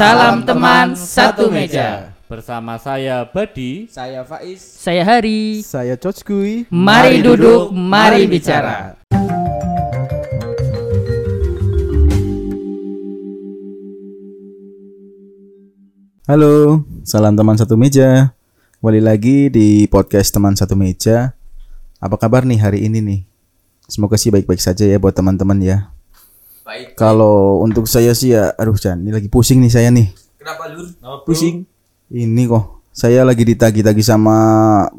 Salam teman satu meja. Bersama saya Badi. Saya Faiz. Saya Hari. Saya Coach Kui. Mari duduk, mari bicara. Halo, salam teman satu meja. Kembali lagi di podcast teman satu meja. Apa kabar nih hari ini nih? Semoga sih baik-baik saja ya buat teman-teman ya. Baik. Kalau untuk saya sih ya, aduh Jan, ini lagi pusing nih saya nih. Kenapa lur? Pusing. Ini kok, saya lagi ditagi-tagi sama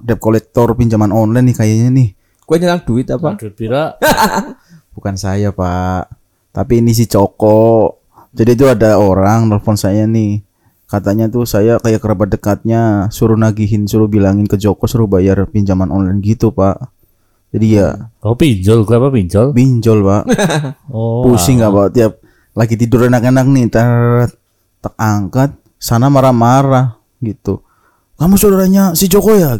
debt collector pinjaman online nih kayaknya nih. Kue nyelang duit apa? Duit pira? Bukan saya pak, tapi ini si Coko. Jadi itu ada orang nelfon saya nih. Katanya tuh saya kayak kerabat dekatnya, suruh nagihin, suruh bilangin ke Joko suruh bayar pinjaman online gitu pak. Jadi ya Kau pinjol, gue apa pinjol? pinjol pak, Oh, pusing nggak pak tiap lagi tidur enak-enak nih, ter tak angkat, sana marah-marah gitu. Kamu saudaranya si Joko ya?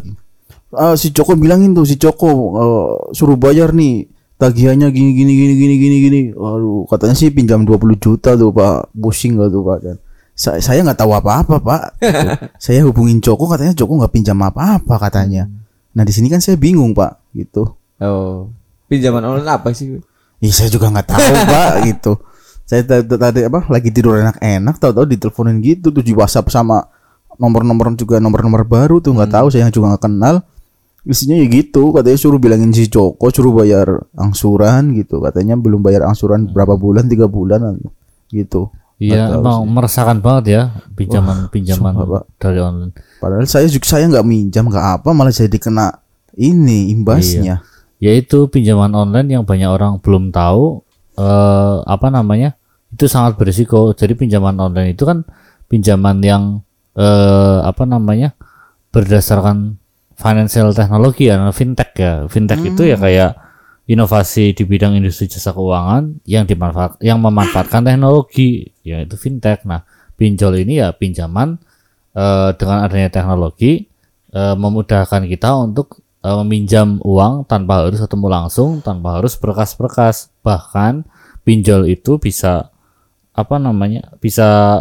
Ah, si Joko bilangin tuh si Joko eh, suruh bayar nih tagihannya gini gini gini gini gini gini. Waduh, katanya sih pinjam 20 juta tuh Pak. Pusing gak tuh Pak dan saya saya nggak tahu apa-apa Pak. Gitu. saya hubungin Joko katanya Joko nggak pinjam apa-apa katanya. Nah di sini kan saya bingung Pak gitu. Oh. Pinjaman online apa sih? Ih saya juga nggak tahu Pak gitu. Saya tadi, apa lagi tidur enak-enak tahu-tahu diteleponin gitu tuh di WhatsApp sama nomor-nomor juga nomor-nomor baru tuh nggak tahu saya juga nggak kenal. Isinya ya gitu katanya suruh bilangin si Joko suruh bayar angsuran gitu katanya belum bayar angsuran berapa bulan tiga bulan gitu. Iya, emang sih. meresahkan banget ya pinjaman-pinjaman sumpah, Pak. dari online. Padahal saya juga saya nggak minjam nggak apa malah jadi kena ini imbasnya. Yaitu pinjaman online yang banyak orang belum tahu eh apa namanya? Itu sangat berisiko. Jadi pinjaman online itu kan pinjaman yang eh apa namanya? berdasarkan financial technology ya, fintech ya. Fintech itu ya kayak inovasi di bidang industri jasa keuangan yang dimanfaat yang memanfaatkan teknologi yaitu fintech. Nah, pinjol ini ya pinjaman eh, dengan adanya teknologi eh, memudahkan kita untuk eh, meminjam uang tanpa harus ketemu langsung, tanpa harus berkas-berkas. Bahkan pinjol itu bisa apa namanya? bisa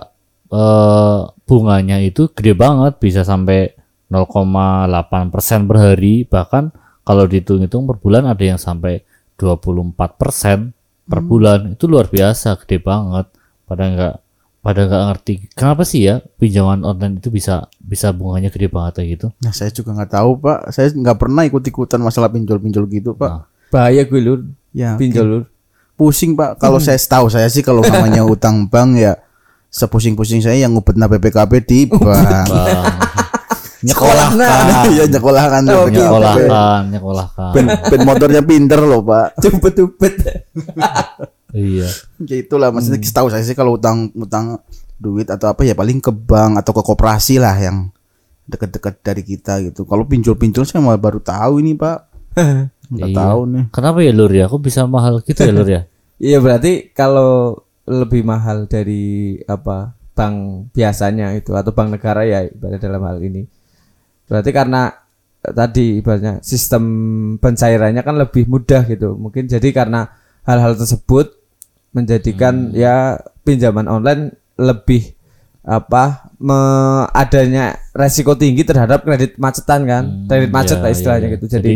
eh, bunganya itu gede banget, bisa sampai 0,8% per hari, bahkan kalau dihitung-hitung per bulan ada yang sampai 24% per bulan. Itu luar biasa, gede banget. Pada nggak pada nggak ngerti kenapa sih ya pinjaman online itu bisa bisa bunganya gede banget kayak gitu. Nah saya juga nggak tahu Pak. Saya nggak pernah ikut-ikutan masalah pinjol-pinjol gitu Pak. Nah. Bahaya gue lur. Ya Pinjol lur. pusing pak kalau saya tahu saya sih kalau namanya utang bank ya sepusing-pusing saya yang ngubetna BPKB di bank nyekolahkan ya nyekolahkan Oh. Nyekolahkan, nyekolahkan. ben, ben motornya pinter loh pak Cepet-cepet. Iya. ya itulah maksudnya tahu saya sih kalau utang utang duit atau apa ya paling ke bank atau ke koperasi lah yang dekat-dekat dari kita gitu kalau pinjol-pinjol saya malah baru tahu ini pak nggak Iya. tahu nih Kenapa ya Lur ya? Kok bisa mahal gitu ya Lur ya? Iya berarti kalau lebih mahal dari apa bank biasanya itu atau bank negara ya ibarat dalam hal ini. Berarti karena eh, tadi ibaratnya sistem pencairannya kan lebih mudah gitu. Mungkin jadi karena hal-hal tersebut menjadikan ya pinjaman online lebih apa me- adanya resiko tinggi terhadap kredit macetan kan. kredit macet Iya, lah istilahnya iya. gitu. Jadi,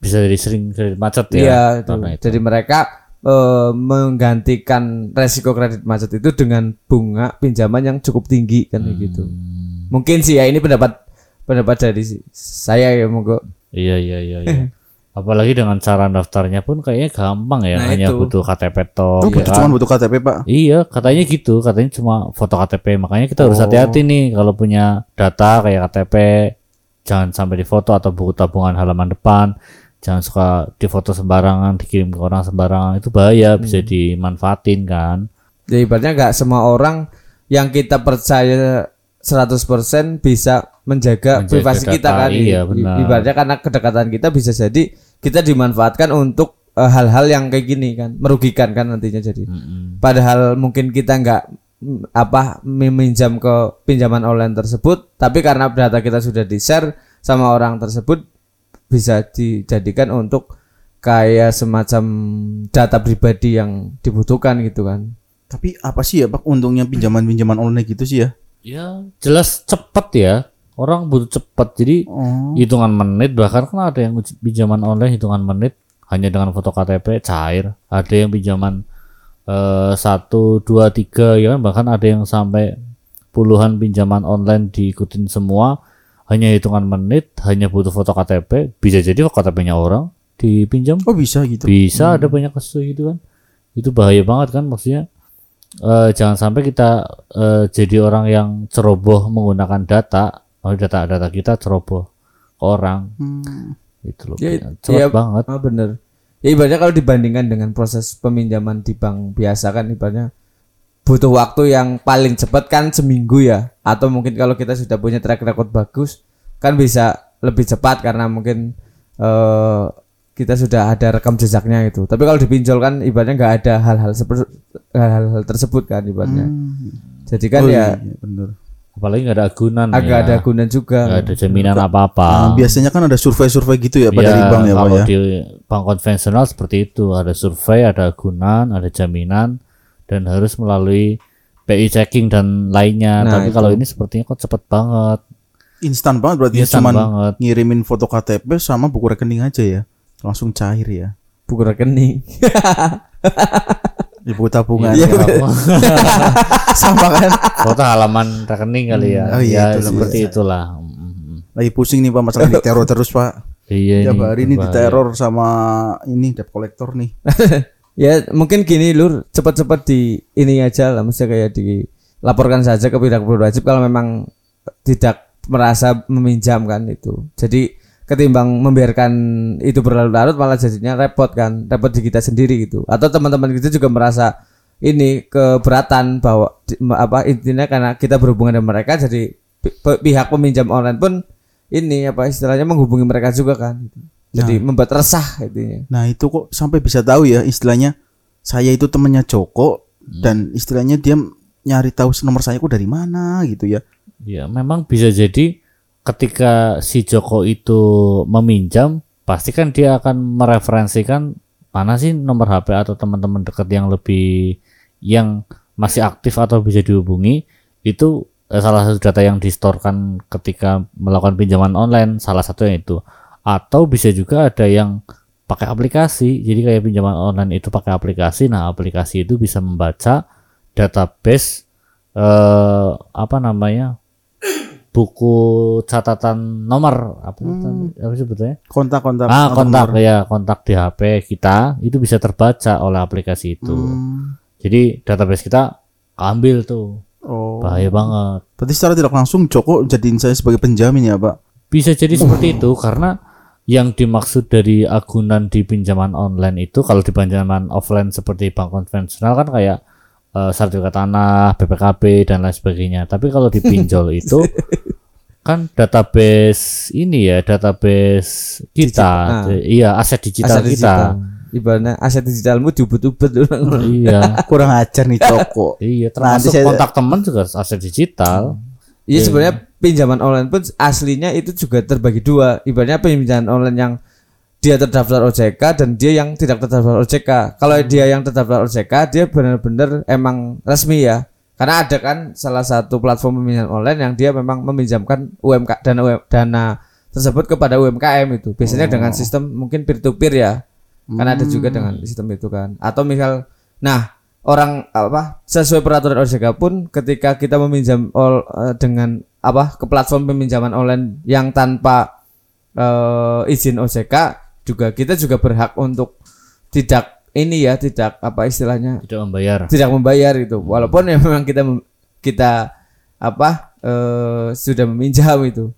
bisa jadi sering kredit macet ya. Iya, itu. itu. Jadi mereka eh, menggantikan resiko kredit macet itu dengan bunga pinjaman yang cukup tinggi kan gitu. Hmm. Mungkin sih ya ini pendapat pendapat dari saya ya monggo. Iya iya iya. iya. Apalagi dengan cara daftarnya pun kayaknya gampang ya, Nah, hanya itu. butuh KTP toh. oh, ya kan? cuma butuh KTP pak Iya, katanya gitu. Katanya cuma foto KTP. Makanya kita harus Oh. hati-hati nih kalau punya data kayak KTP, jangan sampai difoto atau buku tabungan halaman depan. Jangan suka difoto sembarangan, dikirim ke orang sembarangan. Itu bahaya, bisa Hmm. dimanfaatin kan. Jadi ibaratnya nggak semua orang yang kita percaya 100% bisa menjaga, Menjaga privasi data, kita kan. iya, benar. Ibaratnya karena kedekatan kita bisa jadi kita dimanfaatkan untuk eh, hal-hal yang kayak gini kan, merugikan kan nantinya jadi. Mm-mm. Padahal mungkin kita nggak mm, apa meminjam ke pinjaman online tersebut, tapi karena data kita sudah di share sama orang tersebut bisa dijadikan untuk kayak semacam data pribadi yang dibutuhkan gitu kan. Tapi apa sih ya Pak untungnya pinjaman-pinjaman online gitu sih ya? Ya, jelas cepet ya. Orang butuh cepet. Jadi Oh. hitungan menit bahkan kan ada yang pinjaman online hitungan menit hanya dengan foto KTP cair. Ada yang pinjaman eh, satu, dua, tiga ya kan bahkan ada yang sampai puluhan pinjaman online diikutin semua hanya hitungan menit hanya butuh foto KTP bisa jadi KTP-nya orang dipinjam Oh bisa gitu. bisa ada banyak kasus gitu kan itu bahaya banget kan maksudnya eh, jangan sampai kita eh, jadi orang yang ceroboh menggunakan data oh, data data kita ceroboh ke orang Hmm. gitu loh Ya, cepat ya, banget Oh, bener. Ya ibaratnya kalau dibandingkan dengan proses peminjaman di bank biasa kan ibaratnya butuh waktu yang paling cepat kan seminggu ya atau mungkin kalau kita sudah punya track record bagus kan bisa lebih cepat karena mungkin eh kita sudah ada rekam jejaknya itu. Tapi kalau dipinjol kan ibaratnya nggak ada hal-hal seperti hal-hal tersebut kan ibaratnya. Jadi kan Oh, ya iya, bener. Apalagi nggak ada agunan agak ya. ada guna juga. Nggak ada jaminan apa apa Nah, biasanya kan ada survei-survei gitu ya Pak dari bank ya kalau ya. di bank konvensional seperti itu ada survei ada agunan ada jaminan dan harus melalui PI checking dan lainnya Nah, tapi itu. kalau ini sepertinya kok cepet banget Instan banget berarti ya Instan cuman banget. ngirimin foto KTP sama buku rekening aja ya. Langsung cair ya. Buku rekening. Di buku tabungan. Iya, ya. sama kan. foto halaman rekening kali ya. Oh iya, ya itulah, seperti Mas. itulah. Lagi pusing nih Pak masalah di teror terus Pak. Iya Tiap ini hari ini berbahaya. diteror sama ini debt collector nih. Ya mungkin gini lur cepat-cepat di ini aja lah mesti kayak dilaporkan saja ke pihak berwajib kalau memang tidak merasa meminjam kan itu. Jadi ketimbang membiarkan itu berlarut-larut malah jadinya repot kan, repot di kita sendiri gitu. Atau teman-teman kita juga merasa ini keberatan bahwa di- apa intinya karena kita berhubungan dengan mereka jadi pi- pi- pihak peminjam online pun ini apa istilahnya menghubungi mereka juga kan. Jadi membuat resah intinya. Nah itu kok sampai bisa tahu ya istilahnya saya itu temennya Joko dan istilahnya dia nyari tahu nomor saya kok dari mana gitu ya. Ya memang bisa jadi ketika si Joko itu meminjam pasti kan dia akan mereferensikan mana sih nomor HP atau teman-teman dekat yang lebih yang masih aktif atau bisa dihubungi? Itu eh, salah satu data yang distorkan ketika melakukan pinjaman online salah satunya itu. Atau bisa juga ada yang pakai aplikasi. Jadi kayak pinjaman online itu pakai aplikasi. Nah aplikasi itu bisa membaca database eh apa namanya buku catatan nomor apa apa sebetulnya Kontak-kontak. ah nomor. kontak ya kontak di HP kita itu bisa terbaca oleh aplikasi itu Hmm. jadi database kita ambil tuh Oh. bahaya banget Berarti secara tidak langsung Joko jadiin saya sebagai penjamin ya Pak. bisa jadi seperti itu karena yang dimaksud dari agunan di pinjaman online itu kalau di pinjaman offline seperti bank konvensional kan kayak eh, sertifikat tanah, BPKB dan lain sebagainya. Tapi kalau di pinjol itu kan database ini ya, database kita, Digital. Di- iya aset digital aset kita. digital. Ibaratnya aset digitalmu diubet-ubet iya, Kurang ajar nih Joko. iya Nanti termasuk saya- kontak teman juga aset digital. Iya sebenarnya pinjaman online pun aslinya itu juga terbagi dua. Ibaratnya pinjaman online yang dia terdaftar OJK dan dia yang tidak terdaftar OJK. Kalau dia yang terdaftar OJK dia benar-benar emang resmi ya. Karena ada kan salah satu platform peminjaman online yang dia memang meminjamkan UMK dana UM dana tersebut kepada UMKM itu. Biasanya dengan sistem mungkin peer to peer ya. Karena ada juga dengan sistem itu kan. Atau misal nah orang apa sesuai peraturan OJK pun ketika kita meminjam ol- eh, dengan apa ke platform peminjaman online yang tanpa eh, izin OJK juga kita juga berhak untuk tidak ini ya tidak apa istilahnya? Tidak membayar. tidak membayar itu. Walaupun ya memang kita kita apa eh, sudah meminjam itu.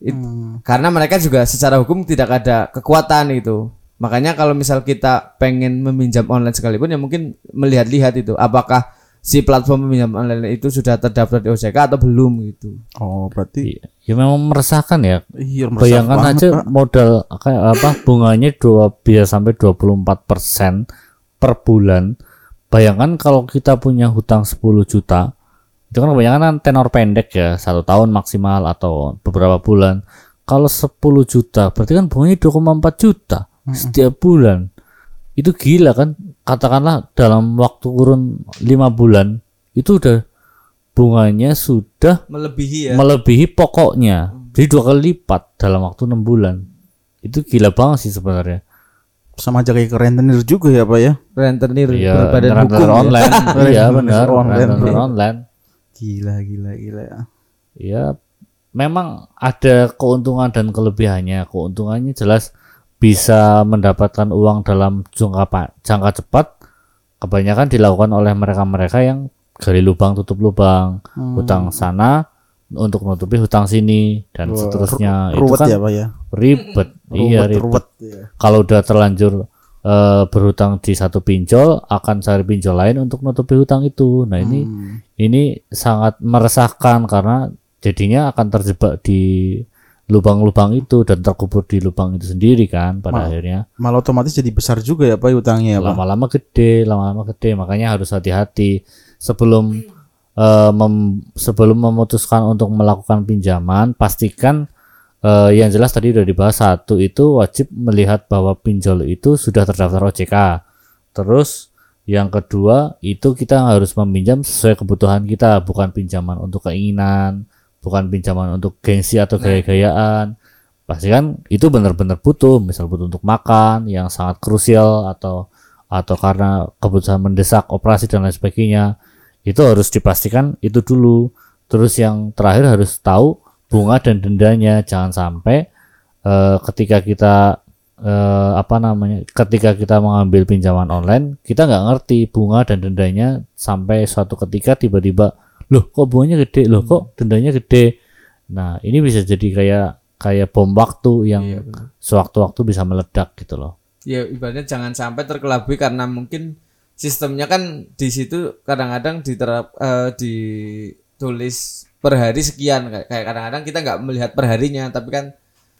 It- karena mereka juga secara hukum tidak ada kekuatan itu. Makanya kalau misal kita pengen meminjam online sekalipun ya mungkin melihat-lihat itu. Apakah si platform peminjam online itu sudah terdaftar di OJK atau belum gitu Oh, berarti Iya. Ya memang meresahkan ya. iya meresah Bayangkan banget, aja Pak. modal kayak apa bunganya dua bisa sampai 24% per bulan. Bayangkan kalau kita punya hutang 10 juta, itu kan kebanyakan kan tenor pendek ya, satu tahun maksimal atau beberapa bulan. Kalau 10 juta, berarti kan bunganya 2,4 juta setiap bulan. Itu gila kan? Katakanlah dalam waktu kurun lima bulan itu udah bunganya sudah melebihi ya melebihi pokoknya jadi dua kali lipat dalam waktu enam bulan itu gila banget sih sebenarnya Sama aja kayak ke rentenir juga ya Pak ya. rentenir Iya, berbadan rentenir hukum ya. online. iya benar, Online. rentenir online. Gila gila gila. Ya, memang ada keuntungan dan kelebihannya. Keuntungannya jelas bisa mendapatkan uang dalam jangka jangka cepat. Kebanyakan dilakukan oleh mereka-mereka yang gali lubang tutup lubang, Hmm. hutang sana untuk nutupi hutang sini dan Wah, seterusnya. Itu Ruwet kan ya Pak ya. ribet. iya, ribet. ruwet ya. kalau udah terlanjur eh, berhutang di satu pinjol akan cari pinjol lain untuk nutupi hutang itu nah ini Hmm. ini sangat meresahkan karena jadinya akan terjebak di lubang-lubang itu dan terkubur di lubang itu sendiri kan pada Ma- akhirnya. Malah otomatis jadi besar juga ya Pak utangnya ya lama-lama gede lama-lama gede. Makanya harus hati-hati. Sebelum eh, mem- sebelum memutuskan untuk melakukan pinjaman pastikan eh, yang jelas tadi udah dibahas satu itu wajib melihat bahwa pinjol itu sudah terdaftar OJK terus yang kedua itu kita harus meminjam sesuai kebutuhan kita bukan pinjaman untuk keinginan bukan pinjaman untuk gengsi atau gaya-gayaan. Pasti kan itu benar-benar butuh misal butuh untuk makan yang sangat krusial atau atau karena kebutuhan mendesak operasi dan lain sebagainya. Itu harus dipastikan itu dulu. Terus yang terakhir harus tahu bunga dan dendanya. Jangan sampai eh, ketika kita eh, apa namanya ketika kita mengambil pinjaman online kita nggak ngerti bunga dan dendanya sampai suatu ketika tiba-tiba loh kok bunganya gede? Loh kok dendanya gede? Nah ini bisa jadi kayak kayak bom waktu yang Iya, sewaktu-waktu bisa meledak gitu loh. Ya ibaratnya jangan sampai terkelabui karena mungkin sistemnya kan di situ kadang-kadang diterap eh, ditulis per hari sekian. Kayak kadang-kadang kita nggak melihat perharinya tapi kan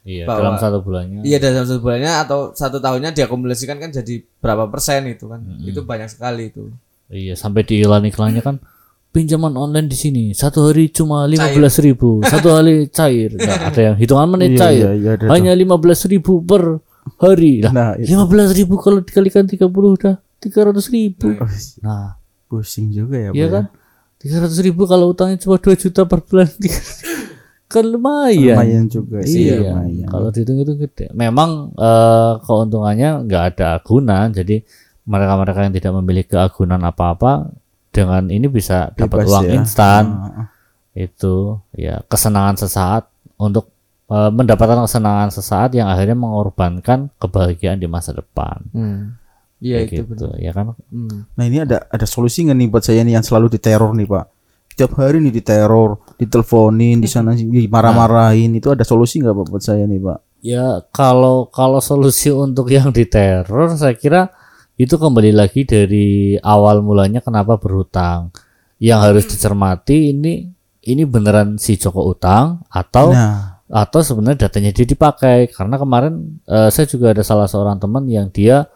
iya Bahwa- dalam satu bulannya. Iya dalam satu bulannya atau satu tahunnya diakumulasikan kan jadi berapa persen itu kan. Itu banyak sekali itu. Iya, sampai di iklan-iklannya kan pinjaman online di sini satu hari cuma lima belas ribu, satu hari cair. Nah, ada yang hitungan menit Iya, cair, iya, iya, hanya lima belas ribu per hari. Lah, Nah, lima belas ribu kalau dikalikan 30 udah tiga ratus ribu. Oh, Nah, pusing juga ya iya ya. kan? Tiga ratus ribu kalau utangnya cuma 2 juta per bulan, kan lumayan. Lumayan juga sih. Iya, lumayan. kalau dihitung itu gede. Memang eh, keuntungannya nggak ada agunan, jadi mereka-mereka yang tidak memiliki agunan apa-apa dengan ini bisa dapat Bebas uang ya. instan. Ah, Itu ya kesenangan sesaat untuk eh, mendapatkan kesenangan sesaat yang akhirnya mengorbankan kebahagiaan di masa depan. iya Kayak itu gitu, benar ya kan? Hmm. Nah ini ada ada solusi nggak nih buat saya nih yang selalu diteror nih Pak? Setiap hari nih diteror, diteleponin, di sana dimarah-marahin. Itu ada solusi nggak Pak buat saya nih Pak? Ya kalau kalau solusi untuk yang diteror saya kira itu kembali lagi dari awal mulanya kenapa berhutang. Yang harus dicermati ini ini beneran si Joko utang atau Nah, atau sebenarnya datanya dia dipakai. Karena kemarin eh, saya juga ada salah seorang teman yang dia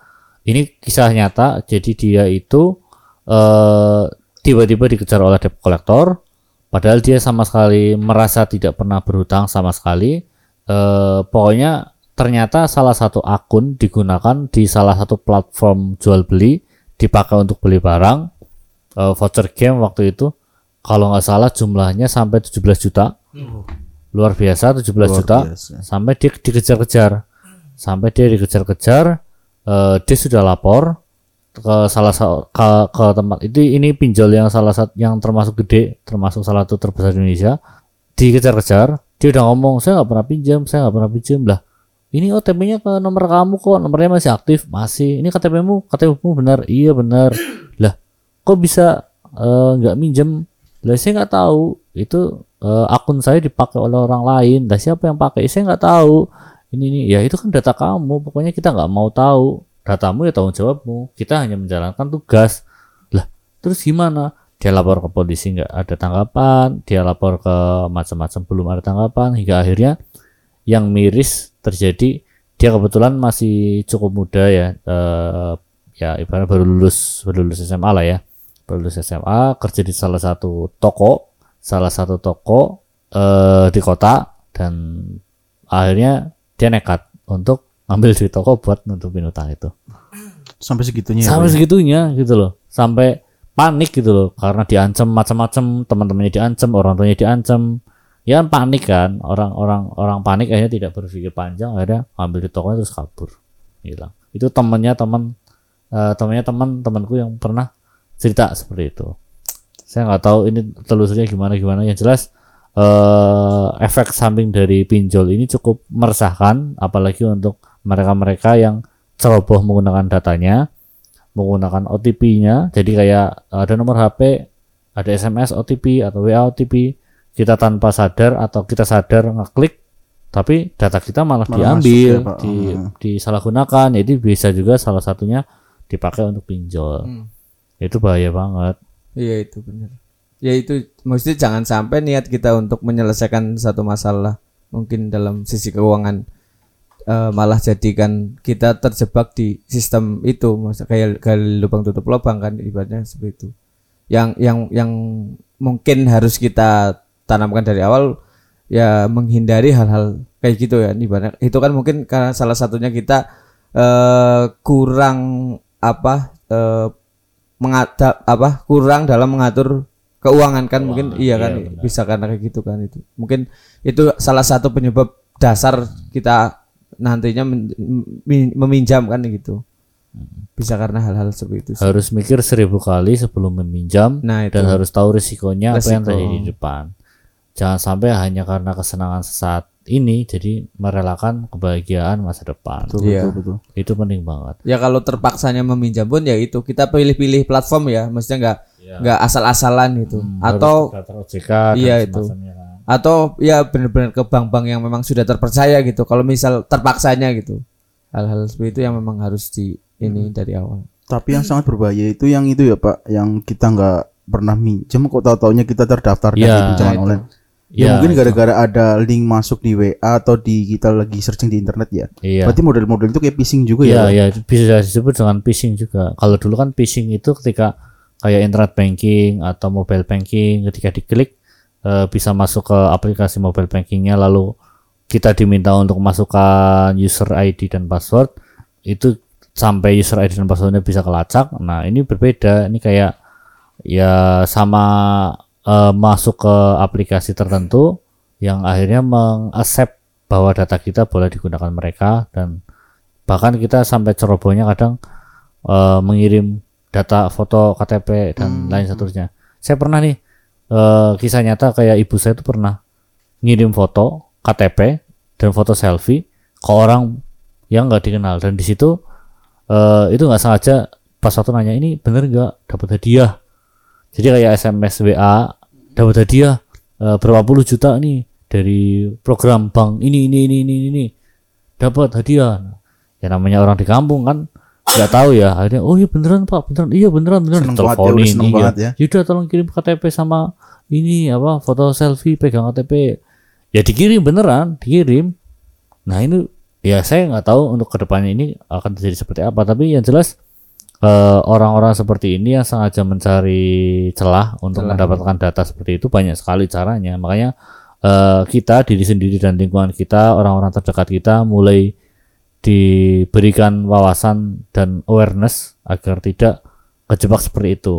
ini kisah nyata. Jadi dia itu eh, tiba-tiba dikejar oleh debt collector. Padahal dia sama sekali merasa tidak pernah berhutang sama sekali. Eh, pokoknya ternyata salah satu akun digunakan di salah satu platform jual beli dipakai untuk beli barang eh, voucher game waktu itu. Kalau nggak salah jumlahnya sampai 17 juta. Luar biasa 17 Luar juta. biasa. sampai dia dikejar-kejar. Sampai dia dikejar-kejar eh, dia sudah lapor ke salah satu ke, ke tempat itu. Ini pinjol yang salah satu yang termasuk gede termasuk salah satu terbesar di Indonesia. Dikejar-kejar dia udah ngomong saya nggak pernah pinjam saya nggak pernah pinjam. Lah ini OTP-nya ke nomor kamu kok nomornya masih aktif? Masih. Ini KTP-mu KTP-mu benar? Iya benar. Lah kok bisa eh, nggak minjem? Lah saya nggak tahu. Itu eh, akun saya dipakai oleh orang lain. Lah siapa yang pakai? Saya nggak tahu. Ini ini. Ya itu kan data kamu. Pokoknya kita nggak mau tahu. Datamu ya tanggung jawabmu. Kita hanya menjalankan tugas. Lah terus gimana? Dia lapor ke polisi nggak ada tanggapan. Dia lapor ke macam-macam belum ada tanggapan. Hingga akhirnya yang miris terjadi dia kebetulan masih cukup muda ya eh, ya ibarat baru lulus baru lulus SMA lah ya baru lulus SMA kerja di salah satu toko salah satu toko eh, di kota dan akhirnya dia nekat untuk ngambil di toko buat nutupin utang itu Sampai segitunya ya. sampai ya? segitunya gitu loh sampai panik gitu loh karena diancam macam-macam teman-temannya diancam orang tuanya diancam ya panik kan. Orang-orang orang panik akhirnya tidak berpikir panjang akhirnya ambil di tokonya terus kabur. Hilang. Itu temannya teman eh, temannya teman temanku yang pernah cerita seperti itu. Saya nggak tahu ini telusurnya gimana gimana. Yang jelas eh, efek samping dari pinjol ini cukup meresahkan apalagi untuk mereka-mereka yang ceroboh menggunakan datanya menggunakan OTP-nya jadi kayak ada nomor HP ada SMS OTP atau WA OTP kita tanpa sadar atau kita sadar ngeklik tapi data kita malah, Malah diambil masuk ya, Pak. di, Hmm. disalahgunakan jadi bisa juga salah satunya dipakai untuk pinjol Hmm. itu bahaya banget Iya itu benar. Ya itu mesti jangan sampai niat kita untuk menyelesaikan satu masalah mungkin dalam sisi keuangan eh, malah jadikan kita terjebak di sistem itu masa kayak gali lubang tutup lubang kan ibaratnya seperti itu. Yang yang yang mungkin harus kita tanamkan dari awal ya menghindari hal-hal kayak gitu ya. Ibaratnya itu kan mungkin karena salah satunya kita eh kurang apa eh mengadap apa kurang dalam mengatur keuangan kan mungkin. Iya kan bisa karena kayak gitu kan itu. Mungkin itu salah satu penyebab dasar kita nantinya men- meminjam kan gitu. Bisa karena hal-hal seperti itu sih. harus mikir seribu kali sebelum meminjam nah itu. dan harus tahu risikonya apa yang terjadi di depan jangan sampai hanya karena kesenangan sesaat ini jadi merelakan kebahagiaan masa depan Betul, Iya. betul, betul. itu penting banget ya kalau terpaksanya meminjam pun ya itu kita pilih-pilih platform ya maksudnya nggak nggak asal-asalan gitu atau Harus daftar OJK dan Iya, itu. semacamnya kan. atau ya benar-benar ke bank-bank yang memang sudah terpercaya gitu kalau misal terpaksanya gitu hal-hal seperti itu yang memang harus di ini dari awal Tapi yang sangat berbahaya itu yang itu ya Pak, yang kita nggak pernah minjem kok tahu-taunya kita terdaftar Iya, di pinjaman itu. online. Iya, Ya, mungkin gara-gara ada link masuk di WA atau di kita lagi searching di internet ya. iya Berarti model-model itu kayak phishing juga ya. Iya itu bisa disebut dengan phishing juga. Kalau dulu kan phishing itu ketika kayak internet banking atau mobile banking ketika diklik eh, bisa masuk ke aplikasi mobile bankingnya lalu kita diminta untuk masukkan user ID dan password itu sampai user ID dan passwordnya bisa kelacak. Nah ini berbeda. Ini kayak ya sama eh, masuk ke aplikasi tertentu yang akhirnya mengaccept bahwa data kita boleh digunakan mereka dan bahkan kita sampai cerobohnya kadang eh, mengirim data foto KTP dan lain seterusnya. Saya pernah nih eh, kisah nyata kayak ibu saya itu pernah ngirim foto KTP dan foto selfie ke orang yang nggak dikenal dan di situ eh, itu nggak sengaja pas waktu nanya ini bener nggak dapat hadiah. Jadi kayak SMS WA dapat hadiah eh, berapa puluh juta nih dari program bank ini ini ini ini ini dapat hadiah. Ya namanya orang di kampung kan nggak tahu ya. Akhirnya oh iya beneran pak beneran. Iya beneran beneran. Ya, Teleponin, seneng iya. ya. Yaudah tolong kirim KTP sama ini apa foto selfie pegang KTP ya dikirim beneran dikirim. Nah ini ya saya nggak tahu untuk ke depannya ini akan terjadi seperti apa. Tapi yang jelas eh, orang-orang seperti ini yang sengaja mencari celah untuk Celah, mendapatkan data seperti itu banyak sekali caranya. Makanya eh, kita diri sendiri dan lingkungan kita orang-orang terdekat kita mulai diberikan wawasan dan awareness agar tidak kejebak seperti itu.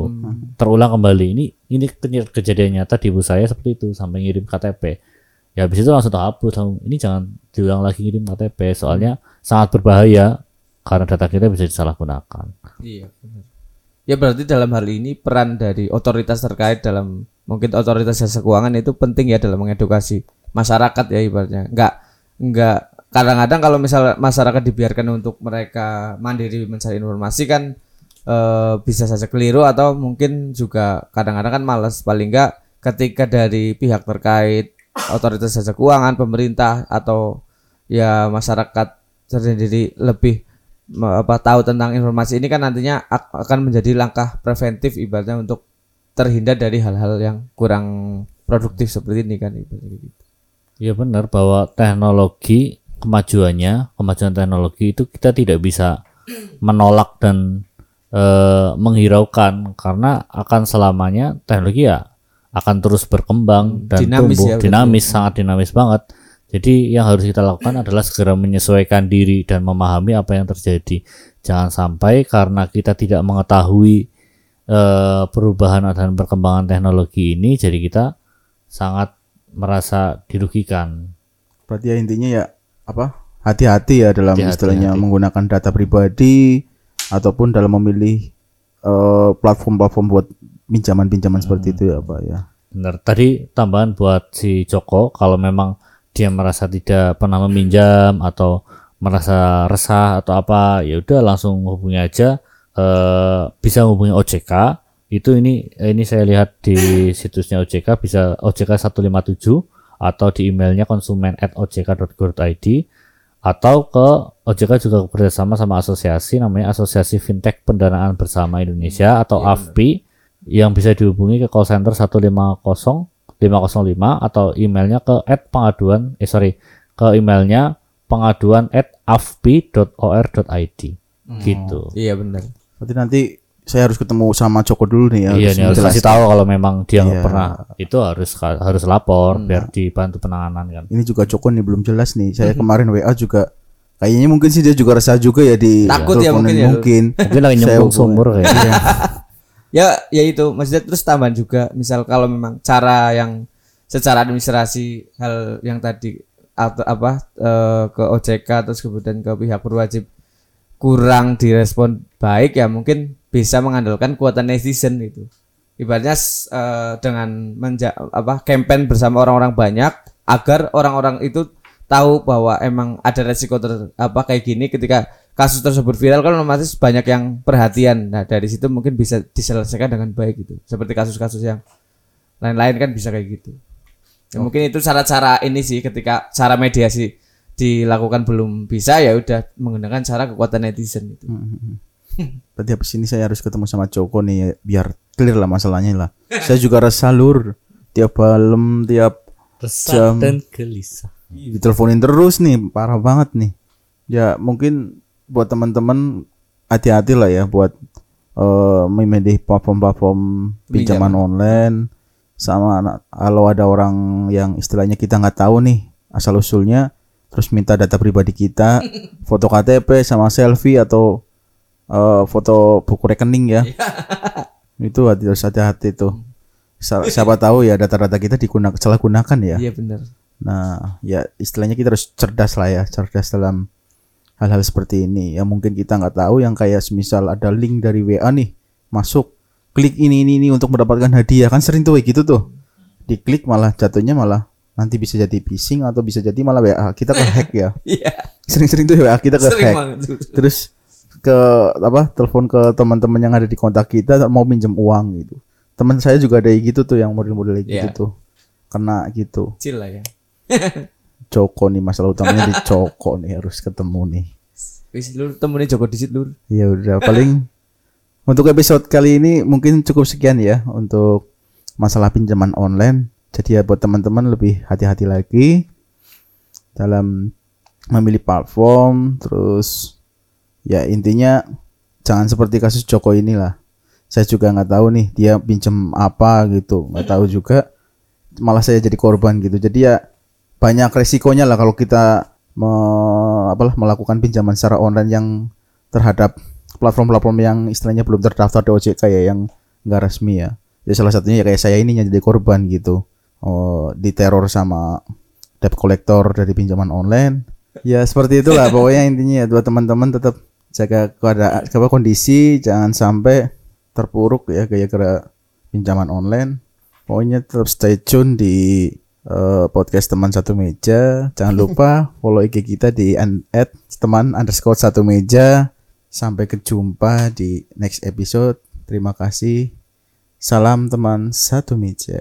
Terulang kembali ini ini ke- kejadian nyata di ibu saya seperti itu sampai ngirim KTP ya habis itu langsung langsung ini jangan diulang lagi ngirim KTP soalnya sangat berbahaya karena data kita bisa disalahgunakan Iya. Ya berarti dalam hal ini peran dari otoritas terkait dalam mungkin otoritas jasa keuangan itu penting ya dalam mengedukasi masyarakat ya ibaratnya. Enggak enggak kadang-kadang kalau misal masyarakat dibiarkan untuk mereka mandiri mencari informasi kan eh, bisa saja keliru atau mungkin juga kadang-kadang kan malas paling enggak ketika dari pihak terkait otoritas jasa keuangan pemerintah atau ya masyarakat sendiri lebih apa tahu tentang informasi ini kan nantinya ak- akan menjadi langkah preventif ibaratnya untuk terhindar dari hal-hal yang kurang produktif seperti ini kan ibaratnya gitu. Iya benar bahwa teknologi kemajuannya, kemajuan teknologi itu kita tidak bisa menolak dan eh, menghiraukan karena akan selamanya teknologi ya akan terus berkembang dan dinamis tumbuh ya, betul. dinamis sangat dinamis banget. Jadi yang harus kita lakukan adalah segera menyesuaikan diri dan memahami apa yang terjadi. Jangan sampai karena kita tidak mengetahui eh, perubahan dan perkembangan teknologi ini, jadi kita sangat merasa dirugikan. Berarti ya intinya ya apa? Hati-hati ya dalam Hati-hati, istilahnya hati. menggunakan data pribadi ataupun dalam memilih eh, platform-platform buat pinjaman-pinjaman seperti itu ya, Pak ya. Benar. Tadi tambahan buat si Joko kalau memang dia merasa tidak pernah meminjam atau merasa resah atau apa, ya udah langsung hubungi aja eh bisa hubungi OJK. Itu ini ini saya lihat di situsnya OJK bisa OJK 157 atau di emailnya konsumen at ojk.go.id atau ke OJK juga bekerjasama sama asosiasi namanya Asosiasi Fintech Pendanaan Bersama Indonesia atau AFPI yang bisa dihubungi ke call center 150 505 atau emailnya ke at pengaduan eh sorry ke emailnya pengaduan at afpi.or.id gitu Iya benar. Berarti nanti saya harus ketemu sama Joko dulu nih ya. iya nih harus kasih tahu kalau memang dia nggak Iya. pernah itu harus harus lapor biar dibantu penanganan kan Ini juga Joko nih belum jelas nih. Saya kemarin WA juga kayaknya mungkin sih dia juga resah juga ya di Takut ya mungkin ya. mungkin. mungkin lagi hubungi. sumur kayaknya Ya, ya itu maksudnya terus tambahan juga misal kalau memang cara yang secara administrasi hal yang tadi atau apa eh, ke OJK terus kemudian ke pihak berwajib kurang direspon baik ya mungkin bisa mengandalkan kuatan netizen itu. Ibaratnya eh, dengan menja apa campaign bersama orang-orang banyak agar orang-orang itu tahu bahwa emang ada resiko ter, apa kayak gini ketika kasus tersebut viral kan otomatis banyak yang perhatian. Nah, dari situ mungkin bisa diselesaikan dengan baik gitu. Seperti kasus-kasus yang lain-lain kan bisa kayak gitu. Ya, mungkin itu cara-cara ini sih ketika cara mediasi dilakukan belum bisa ya udah menggunakan cara kekuatan netizen itu. Berarti habis ini saya harus ketemu sama Joko nih ya, biar clear lah masalahnya lah. saya juga resah lur tiap malam tiap resah Jam. dan gelisah diteleponin terus nih parah banget nih ya mungkin buat teman-teman hati-hati lah ya buat eh memilih platform-platform pinjaman. online. Sama anak- kalau ada orang yang istilahnya kita nggak tahu nih asal usulnya terus minta data pribadi kita foto KTP sama selfie atau eh, foto buku rekening ya. Itu hati- harus hati-hati tuh. Sa- siapa tahu ya data-data kita digunakan salah gunakan ya. Iya benar. Nah, ya istilahnya kita harus cerdas lah ya, cerdas dalam hal-hal seperti ini. Ya mungkin kita nggak tahu yang kayak semisal ada link dari WA nih, masuk, klik ini ini ini untuk mendapatkan hadiah kan sering tuh kayak gitu tuh. Diklik malah jatuhnya malah nanti bisa jadi phishing atau bisa jadi malah WA kita ke hack ya. Iya. Sering-sering tuh WA kita ke hack. Terus ke apa? Telepon ke teman-teman yang ada di kontak kita mau pinjam uang gitu. Teman saya juga ada yang gitu tuh yang model-model gitu Iya. tuh. Kena gitu. Kecil lah ya. Joko nih masalah utamanya di Joko nih harus ketemu nih. Wis lu temunya Joko Disit lur. Ya udah paling untuk episode kali ini mungkin cukup sekian ya untuk masalah pinjaman online. Jadi ya buat teman-teman lebih hati-hati lagi dalam memilih platform terus ya intinya jangan seperti kasus Joko inilah. Saya juga nggak tahu nih dia pinjam apa gitu, nggak tahu juga malah saya jadi korban gitu. Jadi ya banyak resikonya lah kalau kita me- apalah melakukan pinjaman secara online yang terhadap platform-platform yang istilahnya belum terdaftar di OJK ya yang nggak resmi ya. Jadi salah satunya ya kayak saya ini yang jadi korban gitu. Oh, diteror sama debt collector dari pinjaman online. Ya seperti itulah pokoknya intinya ya buat teman-teman tetap jaga keadaan apa kondisi jangan sampai terpuruk ya gara-gara pinjaman online. Pokoknya tetap stay tune di eh, podcast teman satu meja. Jangan lupa follow IG kita di at teman underscore satu meja. Sampai kejumpa di next episode. Terima kasih. Salam teman satu meja.